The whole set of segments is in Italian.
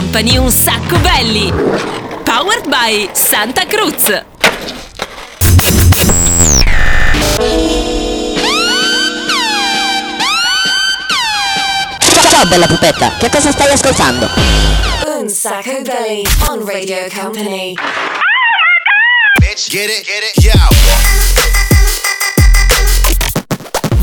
Company un sacco belli. Powered by Santa Cruz. Ciao bella pupetta, che cosa stai ascoltando? Un sacco belly on Radio Company. Bitch, get it, get it, yo.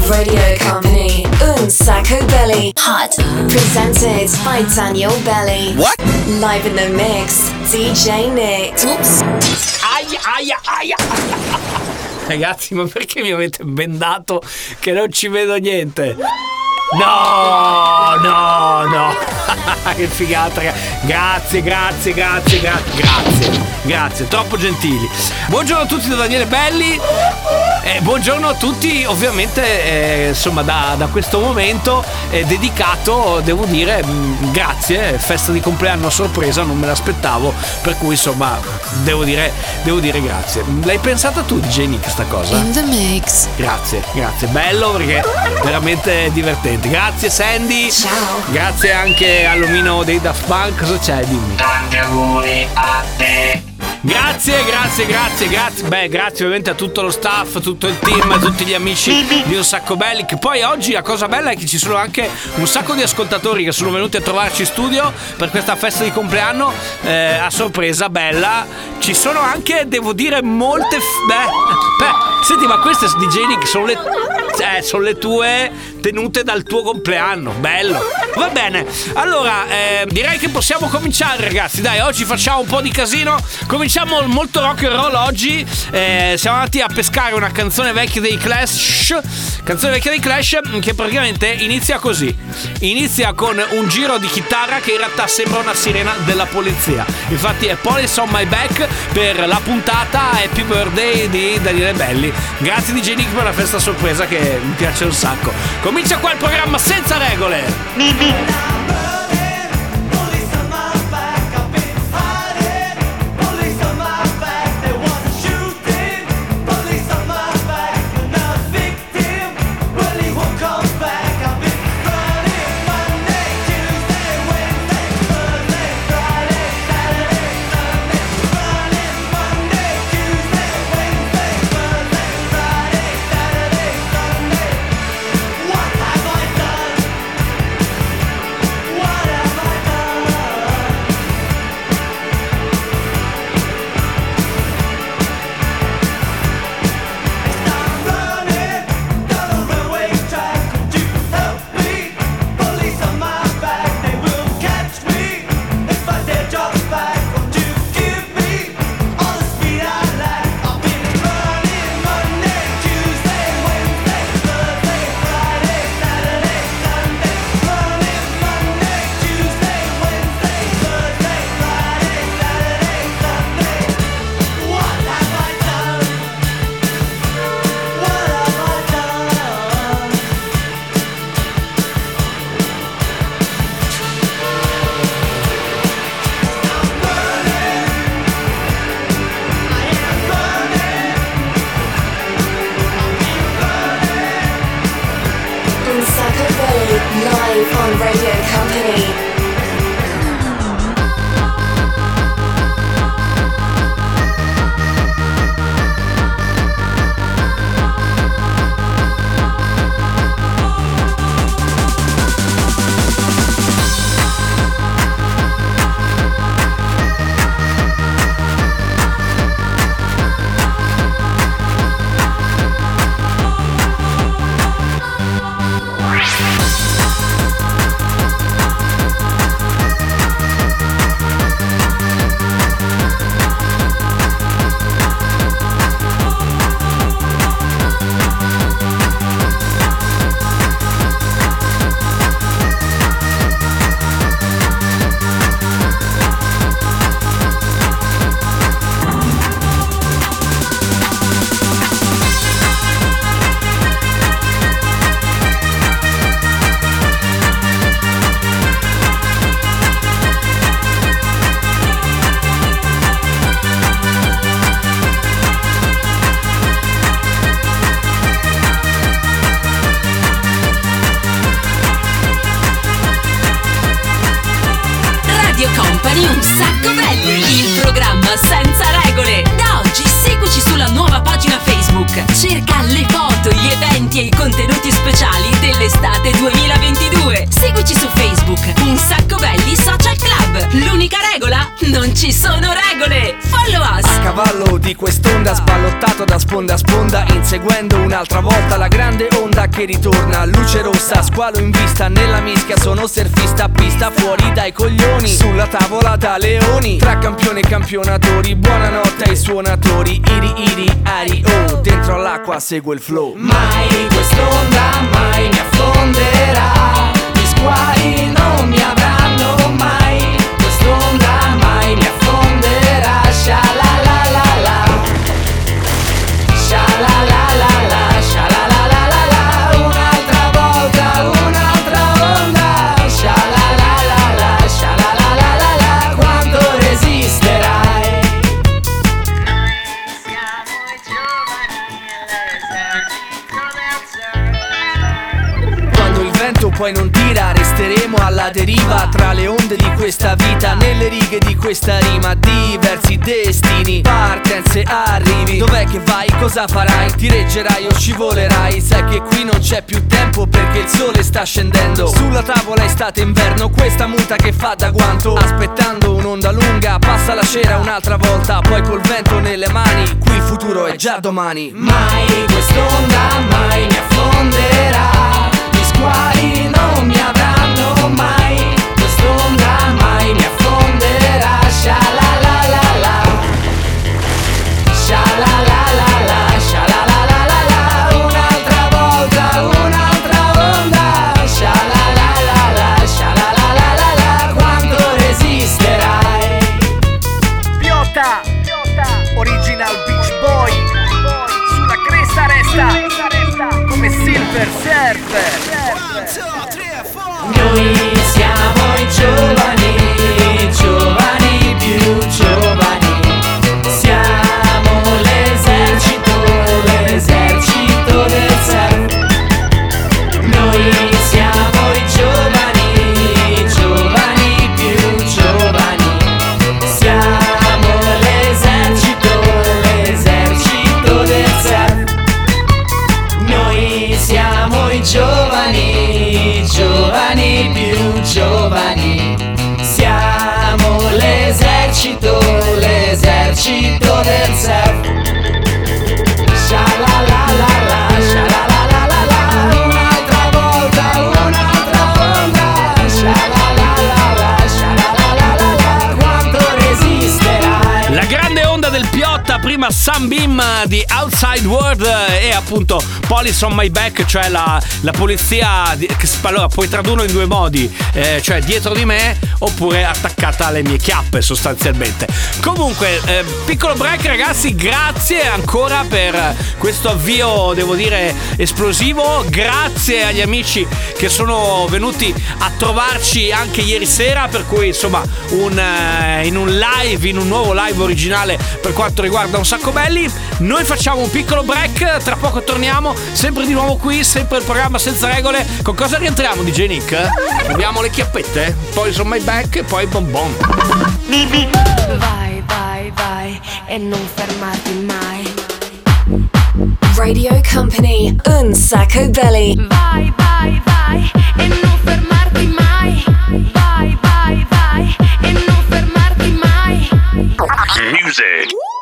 Radio Company. Un sacco belly. Hot. Presented by Daniel Belly. What? Live in the mix. DJ Nick. Oops. Aia, aia, aia. Ragazzi, ma perché mi avete bendato che non ci vedo niente? No, no, no. che figata, ragazzi. Grazie, grazie, grazie, grazie, grazie. Grazie, troppo gentili. Buongiorno a tutti da Daniele Belli. E buongiorno a tutti, ovviamente, eh, insomma, da, da questo momento eh, dedicato, devo dire, mh, grazie, festa di compleanno a sorpresa, non me l'aspettavo, per cui insomma, devo dire, devo dire grazie. L'hai pensata tu, DJ Nick, sta cosa? In the mix. Grazie, grazie, bello perché veramente divertente. Grazie Sandy. Ciao. Grazie anche all'omino dei Daft Punk. Cosa c'è? Dimmi. Tanti auguri a te. Grazie, grazie, grazie, grazie. Beh, grazie ovviamente a tutto lo staff, tutto il team, a tutti gli amici di Un Sacco Belli. Che poi oggi la cosa bella è che ci sono anche un sacco di ascoltatori che sono venuti a trovarci in studio per questa festa di compleanno eh, a sorpresa bella. Ci sono anche, devo dire, molte. f- beh, beh, senti, ma queste DJ Nick sono le. Eh, sono le tue tenute dal tuo compleanno. Bello. Va bene. Allora, eh, direi che possiamo cominciare, ragazzi. Dai, oggi facciamo un po' di casino. Cominciamo molto rock and roll oggi. Eh, siamo andati a pescare una canzone vecchia dei Clash. Canzone vecchia dei Clash che praticamente inizia così. Inizia con un giro di chitarra che in realtà sembra una sirena della polizia. Infatti è Police on my back per la puntata Happy Birthday di Daniele Belli. Grazie di Nick per la festa sorpresa che mi piace un sacco. Comincia qua il programma senza regole. Sponda Inseguendo un'altra volta la grande onda che ritorna. Luce rossa, squalo in vista Nella mischia sono surfista pista Fuori dai coglioni. Sulla tavola da leoni Tra campioni e campionatori. Buonanotte ai suonatori Iri iri ari oh. Dentro all'acqua segue il flow. Mai quest'onda mai mi affonderà. Gli squali non mi avranno questa vita Nelle righe di questa rima. Diversi destini Partenze arrivi. Dov'è che vai? Cosa farai? Ti reggerai o scivolerai? Sai che qui non c'è più tempo perché il sole sta scendendo. Sulla tavola estate inverno Questa muta che fa da guanto. Aspettando un'onda lunga Passa la cera un'altra volta. Poi col vento nelle mani Qui il futuro è già domani. Mai quest'onda mai mi affonderà Gli squali la la Sunbeam di Outside World e appunto Police on My Back, cioè la, la polizia di- allora puoi tradurlo in due modi, eh, cioè dietro di me oppure attaccata alle mie chiappe sostanzialmente. Comunque, eh, piccolo break ragazzi, grazie ancora per questo avvio, devo dire, esplosivo, grazie agli amici che sono venuti a trovarci anche ieri sera, per cui insomma un, eh, in un live, in un nuovo live originale per quanto riguarda un sacco belli. Noi facciamo un piccolo break, tra poco torniamo, sempre di nuovo qui, sempre il programma senza regole. Con cosa rientriamo DJ Nick? Abbiamo le chiappette, poi sono my back e poi bonbon. Vai, vai, vai e non fermarti mai. Radio Company, un sacco belly. Vai, vai, vai e non fermarti mai. Vai, vai, vai e non fermarti mai. Music.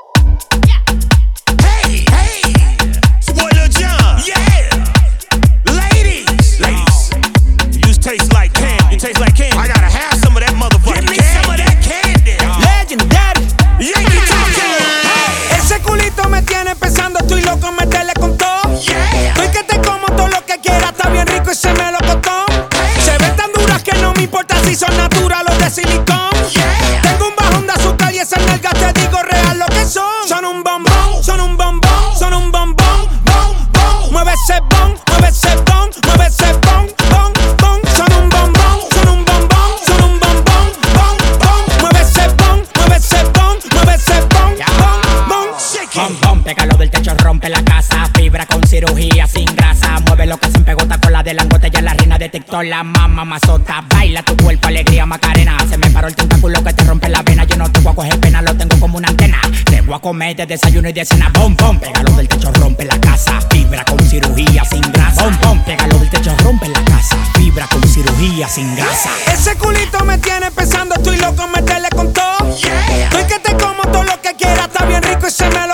La mamá mazota. Baila tu cuerpo, alegría, macarena. Se me paró el tentáculo que te rompe la vena. Yo no te voy a coger pena, lo tengo como una antena. Te voy a comer de desayuno y de cena. Bom, bom, pégalo del techo, rompe la casa. Fibra con cirugía sin grasa. Bom, bom, pégalo del techo, rompe la casa. Fibra con cirugía sin grasa. Ese culito me tiene pensando, estoy loco, meterle con todo. Estoy que te como todo lo que quiera, está bien rico y se me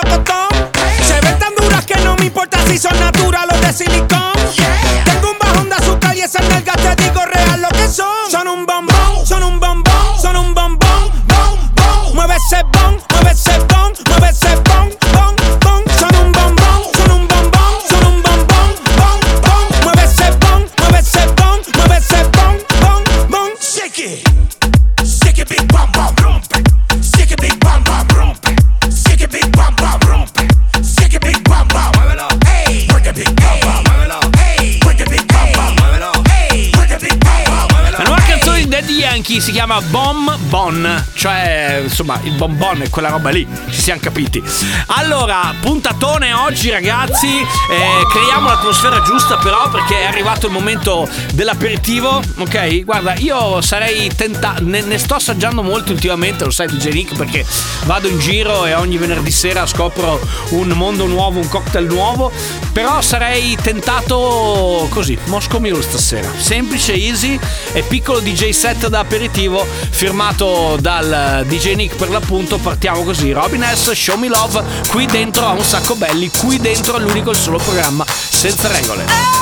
si chiama Bom Bon, cioè insomma il bonbon è quella roba lì, ci siamo capiti. Allora, puntatone oggi ragazzi, eh, creiamo l'atmosfera giusta però perché è arrivato il momento dell'aperitivo, ok? Guarda, io sarei tentato, ne, ne sto assaggiando molto ultimamente, lo sai DJ Nick, perché vado in giro e ogni venerdì sera scopro un mondo nuovo, un cocktail nuovo, però sarei tentato così, Moscow Mule stasera, semplice, easy e piccolo DJ set da aperitivo firmato dal DJ Nick per l'appunto, partiamo così, Robin S, Show Me Love, qui dentro a un sacco belli, qui dentro all'unico e solo programma senza regole.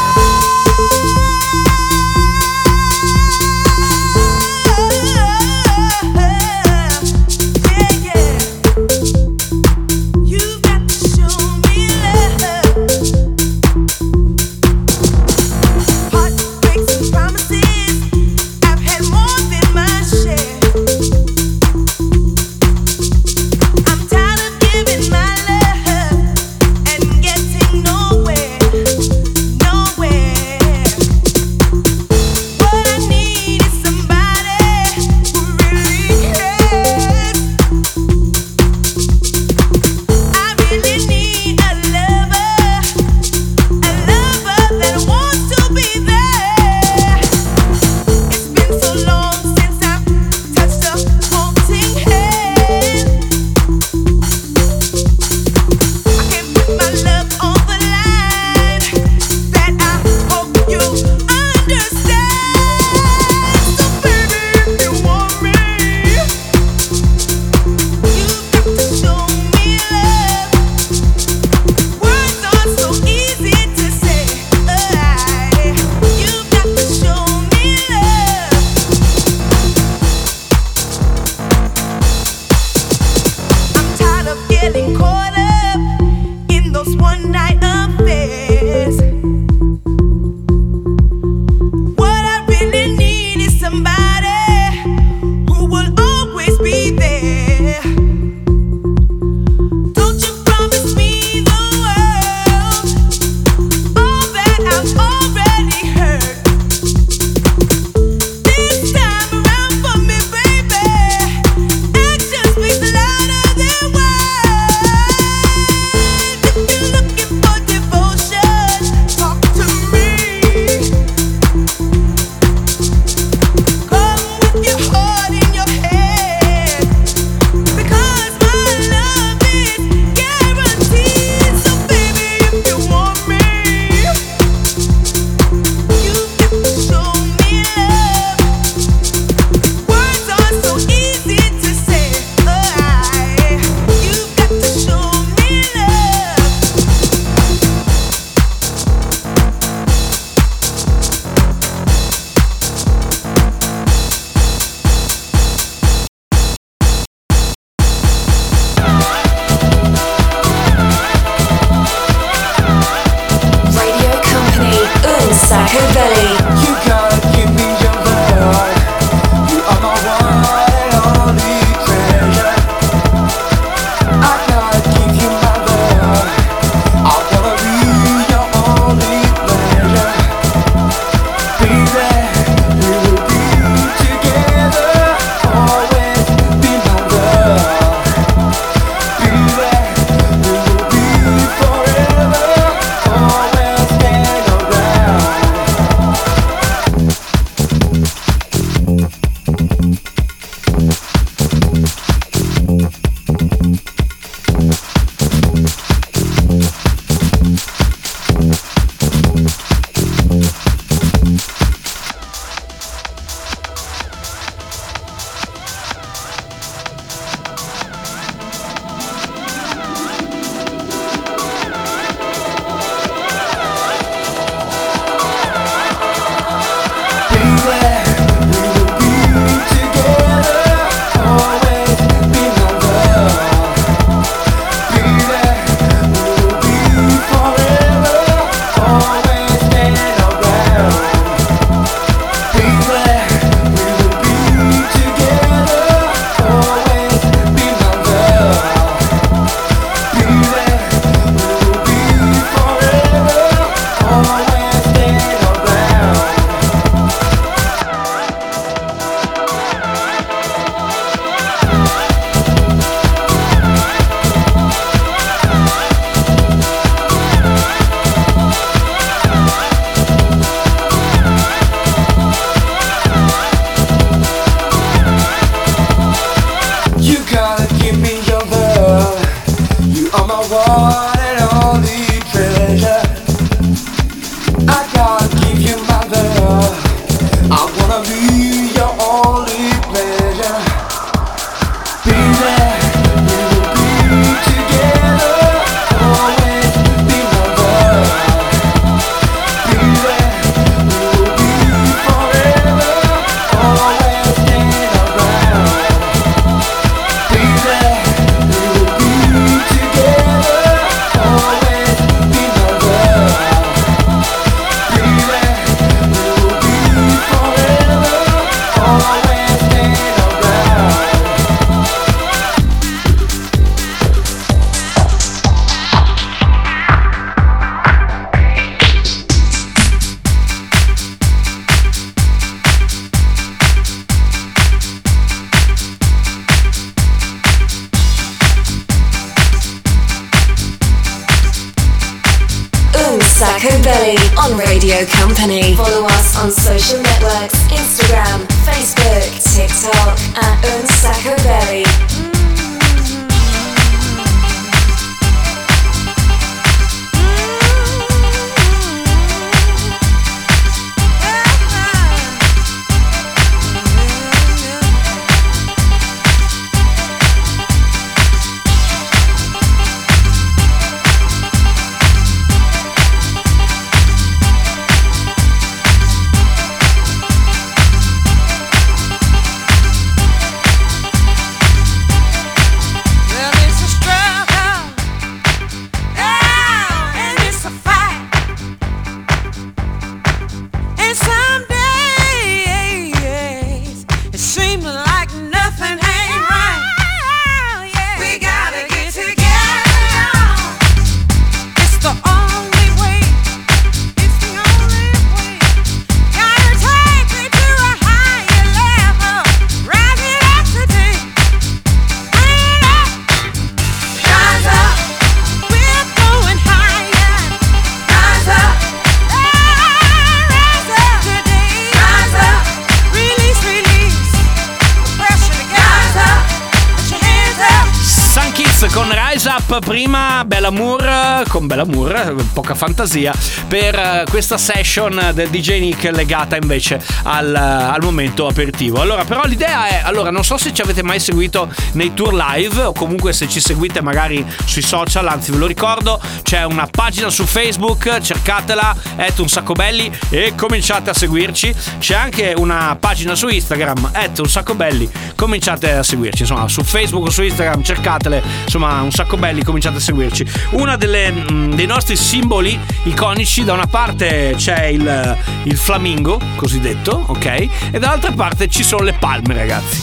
Poca fantasia, per eh, questa session del DJ Nick legata invece al, al momento aperitivo. Allora, però l'idea è, allora, non so se ci avete mai seguito nei tour live o comunque se ci seguite magari sui social, anzi ve lo ricordo, c'è una pagina su Facebook, cercatela, è un sacco belli e cominciate a seguirci. C'è anche una pagina su Instagram, è un sacco belli, cominciate a seguirci, insomma, su Facebook o su Instagram cercatele, insomma, un sacco belli, cominciate a seguirci. Uno dei nostri simboli iconici, da una parte c'è il, il flamingo, cosiddetto, ok? E dall'altra parte ci sono le palme, ragazzi.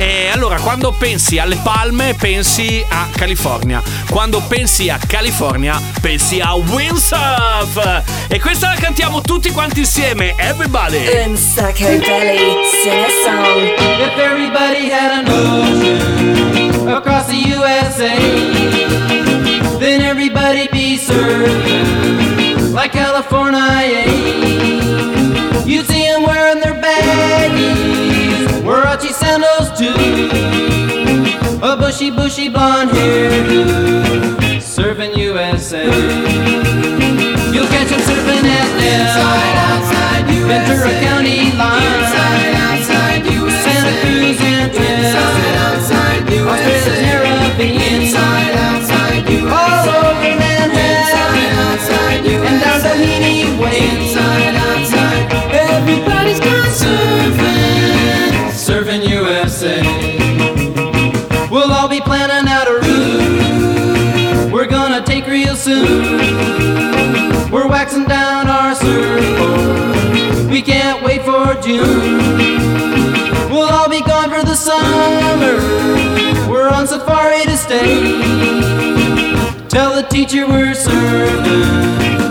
E allora, quando pensi alle palme, pensi a California. Quando pensi a California, pensi a windsurf. E questa la cantiamo tutti quanti insieme. Everybody! Unsacco Belly, sing a song. If everybody had an ocean across the USA, then everybody'd be surfing like California. You'd see them wearing their baggies, Warachi sandals too, a bushy, bushy blonde hairdo, surfing USA. You'll catch them surfing at Nell, Ventura County line, Santa Doheny Way. Everybody's gone surfing, surfing USA. We'll all be planning out a route we're gonna take real soon. We're waxing down our surfboard. We can't wait for June. We'll all be gone for the summer. We're on safari to stay. Tell the teacher we're surfing,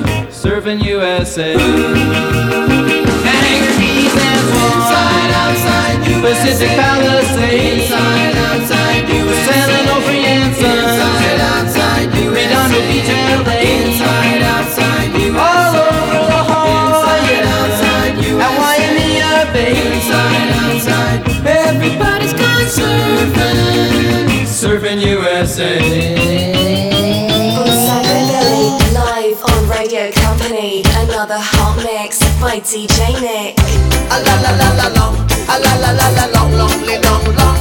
serving USA. Angry and inside, outside, USA. Pacific Palisades, inside, outside, USA. Inside, outside, USA. Redondo Beach, LA, inside, outside, USA. All over the Jolla, inside, outside, USA. At Waimea Bay, inside, outside, everybody's got surfing, surfing USA. mix by DJ Nick. A la la la la long, a la la la la long, long, long, long.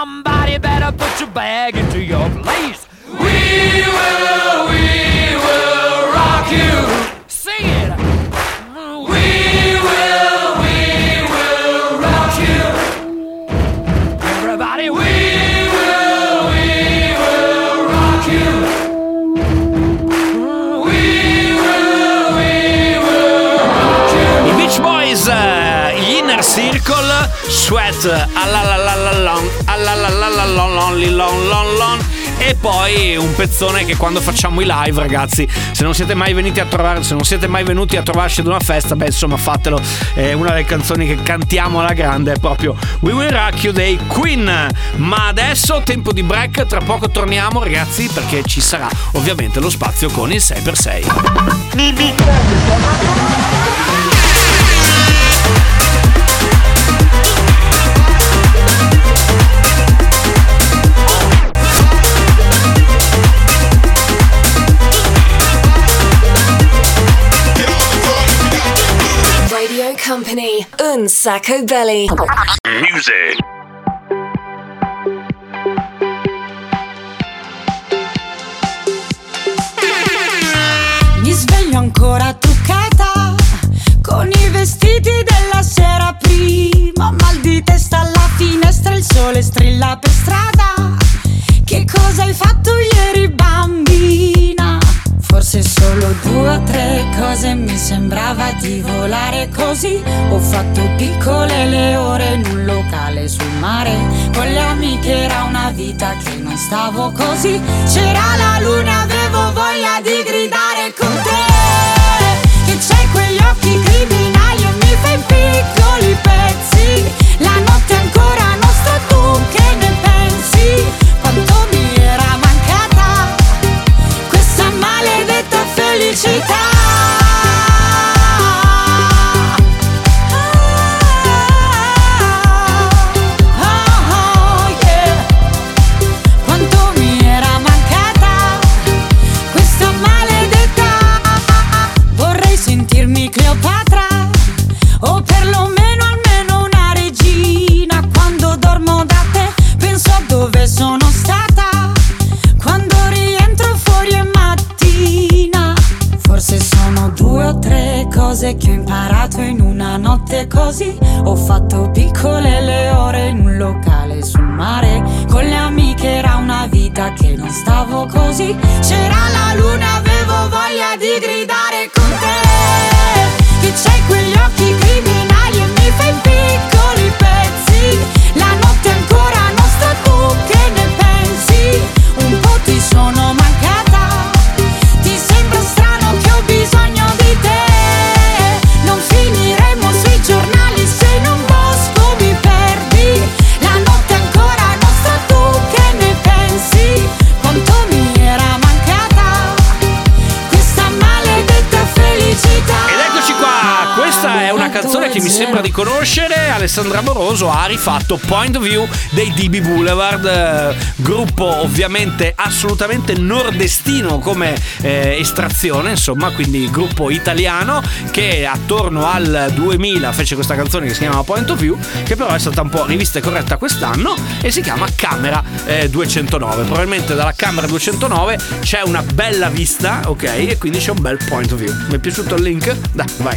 Somebody better put your bag into your place. We will, we will rock you. Sing it. We will, we will rock you. Everybody, we will, we will rock you. We will, we will Beach Boys, eh, Inner Circle, Sweat, allalalalon, allalalalon, lon, lon, lon, lon. E poi un pezzone che quando facciamo i live, ragazzi, se non siete mai venuti a trovare, se non siete mai venuti a trovarci ad una festa, beh, insomma, fatelo. È una delle canzoni che cantiamo alla grande, è proprio We Will Rock You dei Queen. Ma adesso, tempo di break, tra poco torniamo, ragazzi, perché ci sarà ovviamente lo spazio con il 6x6. Radio Company. Un sacco belly. Music. Mi sveglio ancora truccata con i vestiti della sera prima. Mal di testa alla finestra, il sole strilla per strada. Che cosa hai fatto ieri, bambina? Forse solo due o tre cose mi sembrava di volare così. Ho fatto piccole le ore in un locale sul mare. Con le amiche era una vita che non stavo così. C'era la luna, avevo voglia di gridare con te. Che c'hai quegli occhi criminali e mi fai piccoli pezzi. La notte due o tre cose che ho imparato in una notte così. Ho fatto piccole le ore in un locale sul mare. Con le amiche era una vita che non stavo così. C'era la luna, avevo voglia di gridare con te. Che c'hai quegli occhi criminali e mi fai piccoli che mi sembra di conoscere. Alessandra Moroso ha rifatto Point of View dei DB Boulevard, eh, gruppo ovviamente assolutamente nordestino come eh, estrazione, insomma, quindi gruppo italiano che attorno al 2000 fece questa canzone che si chiama Point of View, che però è stata un po' rivista e corretta quest'anno e si chiama Camera eh, 209. Probabilmente dalla Camera 209 c'è una bella vista, ok? E quindi c'è un bel point of view. Mi è piaciuto il link? Dai, vai.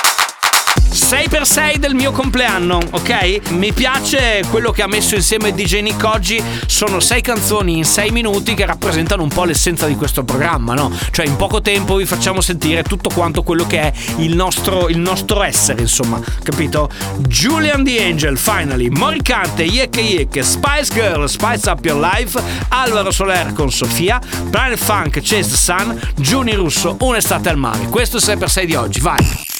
6x6 del mio compleanno, ok? Mi piace quello che ha messo insieme DJ Nick oggi. Sono 6 canzoni in 6 minuti che rappresentano un po' l'essenza di questo programma, no? Cioè in poco tempo vi facciamo sentire tutto quanto quello che è il nostro, il nostro essere, insomma, capito? Julian the Angel, finally, Moricante, Yeke Yeke, Spice Girl, Spice Up Your Life, Alvaro Soler con Sofia, Brian Funk, Chase the Sun, Giuni Russo, Un'estate al mare. Questo è 6x6 di oggi, vai!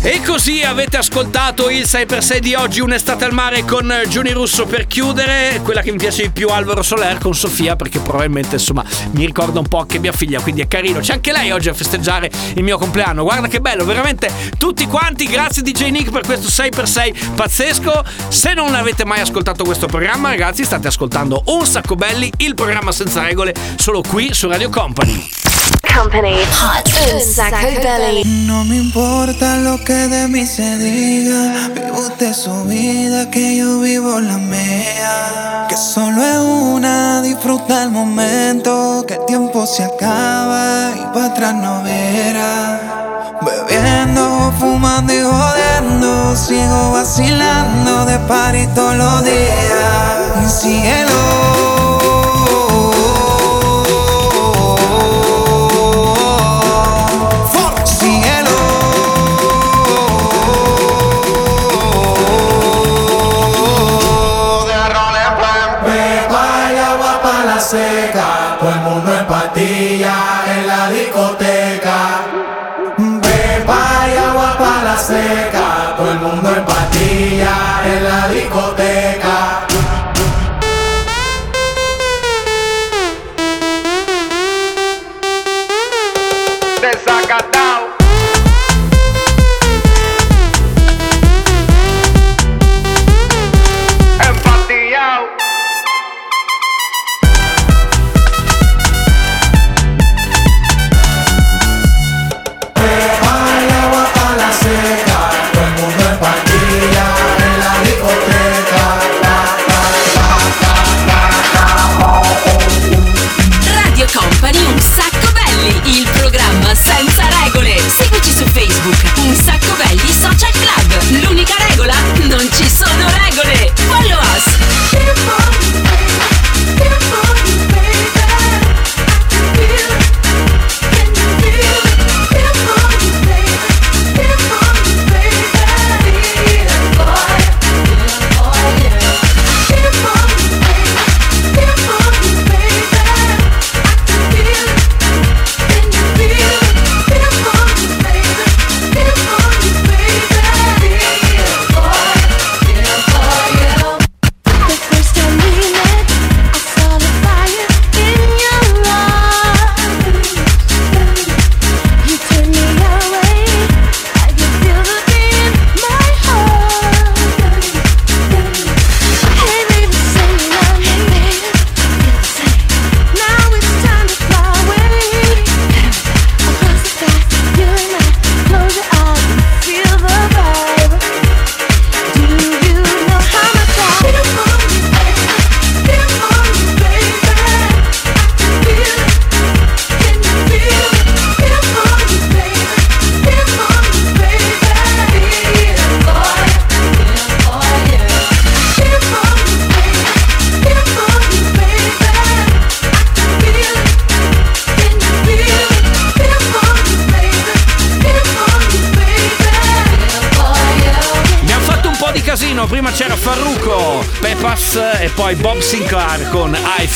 E così avete ascoltato il 6x6 di oggi, un'estate al mare con Giuni Russo per chiudere, quella che mi piace di più Alvaro Soler con Sofia perché probabilmente insomma mi ricorda un po' anche mia figlia, quindi è carino. C'è anche lei oggi a festeggiare il mio compleanno. Guarda che bello, veramente tutti quanti, grazie DJ Nick per questo 6x6 pazzesco. Se non avete mai ascoltato questo programma, ragazzi, state ascoltando Un sacco belli, il programma senza regole, solo qui su Radio Company. Company, hot. Un sacco belly. No me importa lo que de mí se diga. Vive usted su vida, que yo vivo la mía. Que solo es una, disfruta el momento. Que el tiempo se acaba y para atrás no verá. Bebiendo, fumando y jodiendo. Sigo vacilando de party todos los días. Y Síguelo.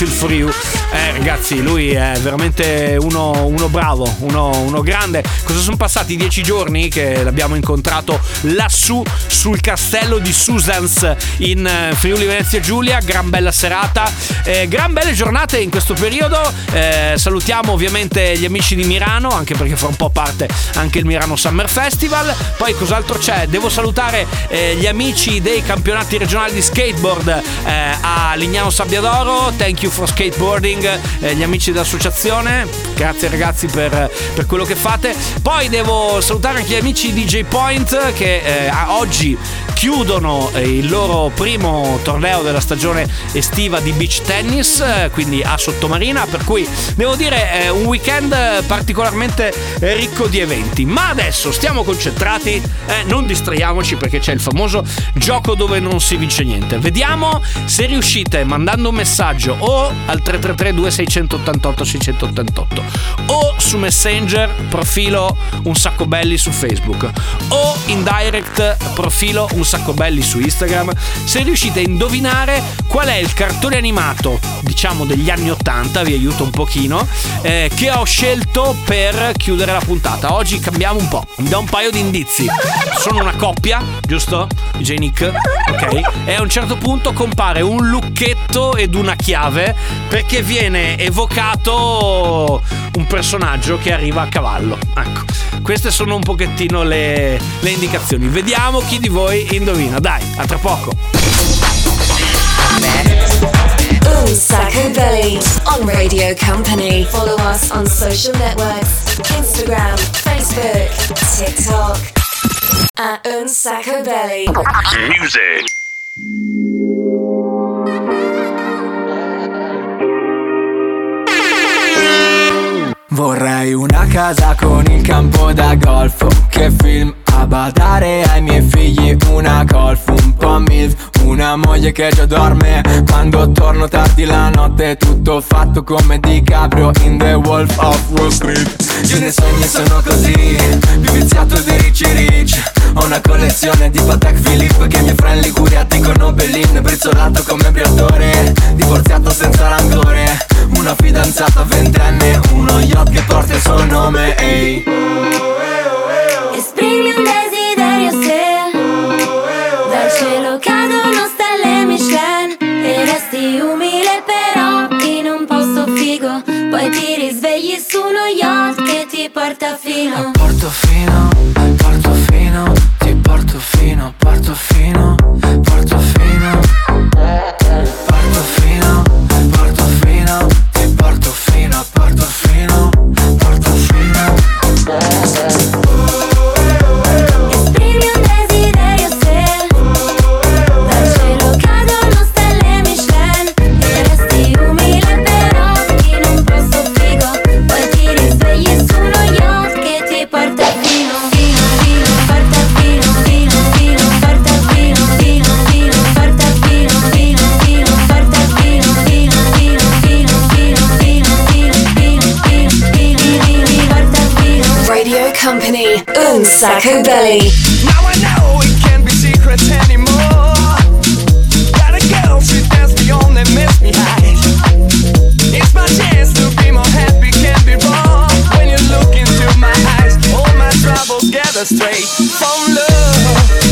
For frio Ragazzi, lui è veramente uno, uno bravo, uno, uno grande. Cosa sono passati dieci giorni che l'abbiamo incontrato lassù sul castello di Susans in eh, Friuli Venezia Giulia. Gran bella serata, eh, gran belle giornate in questo periodo. Eh, salutiamo ovviamente gli amici di Milano, anche perché fa un po' parte anche il Milano Summer Festival. Poi cos'altro c'è? Devo salutare eh, gli amici dei campionati regionali di skateboard eh, a Lignano Sabbiadoro. Thank you for skateboarding, eh, gli amici dell'associazione. Grazie ragazzi per, per quello che fate. Poi devo salutare anche gli amici di J Point che eh, oggi chiudono eh, il loro primo torneo della stagione estiva di beach tennis, eh, quindi a Sottomarina, per cui devo dire un weekend particolarmente ricco di eventi. Ma adesso stiamo concentrati, eh, non distraiamoci perché c'è il famoso gioco dove non si vince niente. Vediamo se riuscite mandando un messaggio o al 333 2688 688 o su Messenger profilo un sacco belli su Facebook o in direct profilo un sacco belli su Instagram se riuscite a indovinare qual è il cartone animato diciamo degli anni 80 vi aiuto un pochino eh, che ho scelto per chiudere la puntata. Oggi cambiamo un po' mi do un paio di indizi. Sono una coppia giusto? DJ Nick ok. E a un certo punto compare un lucchetto ed una chiave perché viene evocato un personaggio che arriva a cavallo. Ecco queste sono un pochettino le, le indicazioni. Vediamo chi di voi indovina dai a tra poco Un Sacco Belly on Radio Company. Follow us on social networks Instagram, Facebook, TikTok. At Un Sacco Belly. Music. Vorrei una casa con il campo da golf. Che film a badare ai miei figli? Una golf, un po' milf. Una moglie che già dorme. Quando torno tardi la notte Tutto fatto come DiCaprio In The Wolf of Wall Street. Io nei sogni sono così Più viziato di Ricci Rich. Ho una collezione di Patek Philippe Che i miei friend Liguria dicono Bellin Brizzolato come briatore Divorziato senza rancore Una fidanzata ventenne Uno yacht che porta il suo nome Ehi. Esprimi un desiderio se Dal cielo cadono stelle Michelin E resti umile però in un posto figo. Poi ti risvegli su uno yacht che ti porta fino Sacco Belly. Now I know it can't be secrets anymore. Got a girl, she dance beyond and makes me high. It's my chance to be more happy, can't be wrong. When you look into my eyes, all my troubles gather straight from love.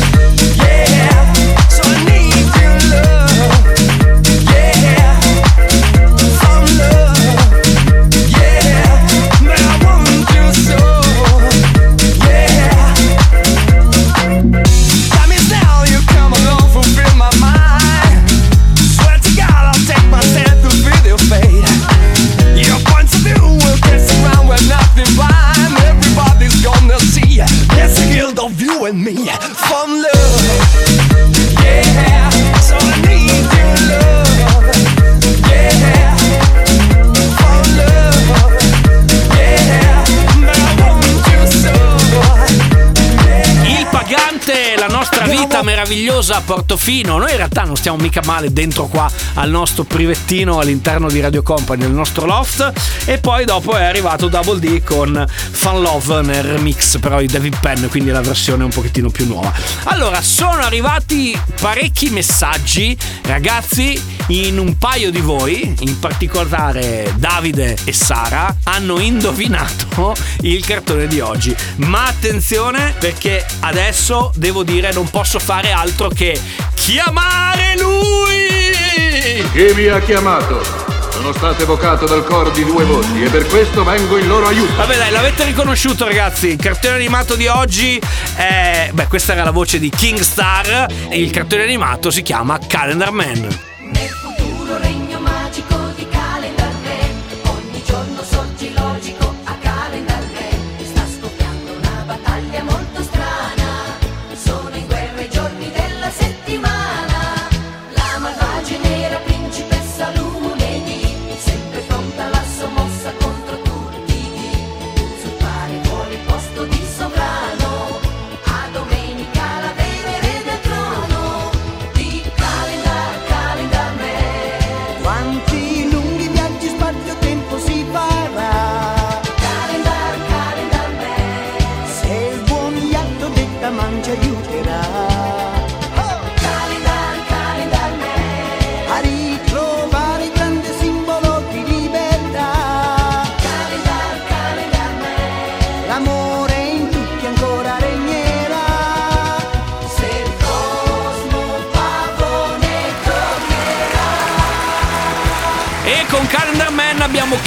Meravigliosa a Portofino. Noi in realtà non stiamo mica male dentro qua al nostro privettino all'interno di Radio Company, nel nostro loft. E poi dopo è arrivato Double D con Fun Love nel remix, però di David Penn, quindi la versione un pochettino più nuova. Allora, sono arrivati parecchi messaggi, ragazzi. In un paio di voi, in particolare Davide e Sara, hanno indovinato il cartone di oggi. Ma attenzione perché adesso devo dire non posso fare altro che chiamare lui! Chi vi ha chiamato? Sono stato evocato dal coro di due voci e per questo vengo in loro aiuto. Vabbè dai, l'avete riconosciuto ragazzi, il cartone animato di oggi è... Beh, questa era la voce di King Star e il cartone animato si chiama Calendar Man. Futuro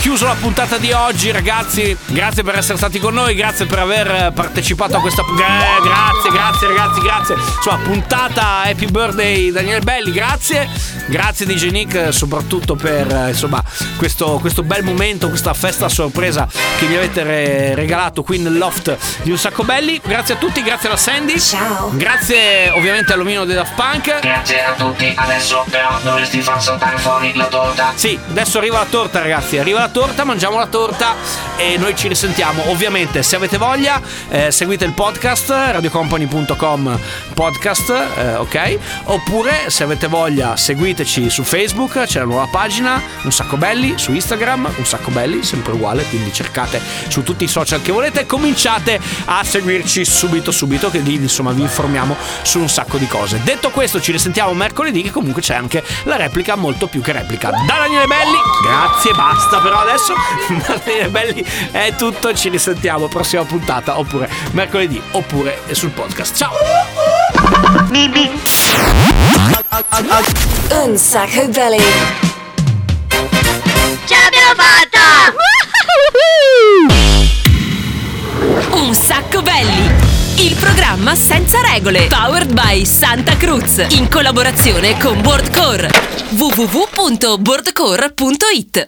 chiuso la puntata di oggi, ragazzi. Grazie per essere stati con noi, grazie per aver partecipato a questa. Gra- grazie, grazie, ragazzi, grazie. Insomma, puntata Happy Birthday Daniele Belli, grazie. Grazie DJ Nick, soprattutto per eh, insomma questo, questo bel momento, questa festa sorpresa che mi avete re- regalato qui nel loft di un sacco belli. Grazie a tutti, grazie alla Sandy. Ciao. Grazie ovviamente all'omino dei Daft Punk. Grazie a tutti, adesso però dovresti far saltare fuori la torta. Sì, adesso arriva la torta, ragazzi. Arriva la torta, mangiamo la torta e noi ci risentiamo. Ovviamente, se avete voglia, eh, seguite il podcast radiocompany.com podcast, eh, ok? Oppure, se avete voglia, seguiteci su Facebook, c'è la nuova pagina, un sacco belli, su Instagram, un sacco belli, sempre uguale, quindi cercate su tutti i social che volete e cominciate a seguirci subito subito che lì insomma vi informiamo su un sacco di cose. Detto questo, ci risentiamo mercoledì che comunque c'è anche la replica molto più che replica. Da Daniele Belli, grazie, basta però adesso. Da Daniele Belli è tutto, ci risentiamo prossima puntata oppure mercoledì oppure sul podcast. Ciao! Un sacco belly. Ce l'abbiamo fatta! Un sacco belli! Il programma senza regole, powered by Santa Cruz, in collaborazione con Boardcore. www.boardcore.it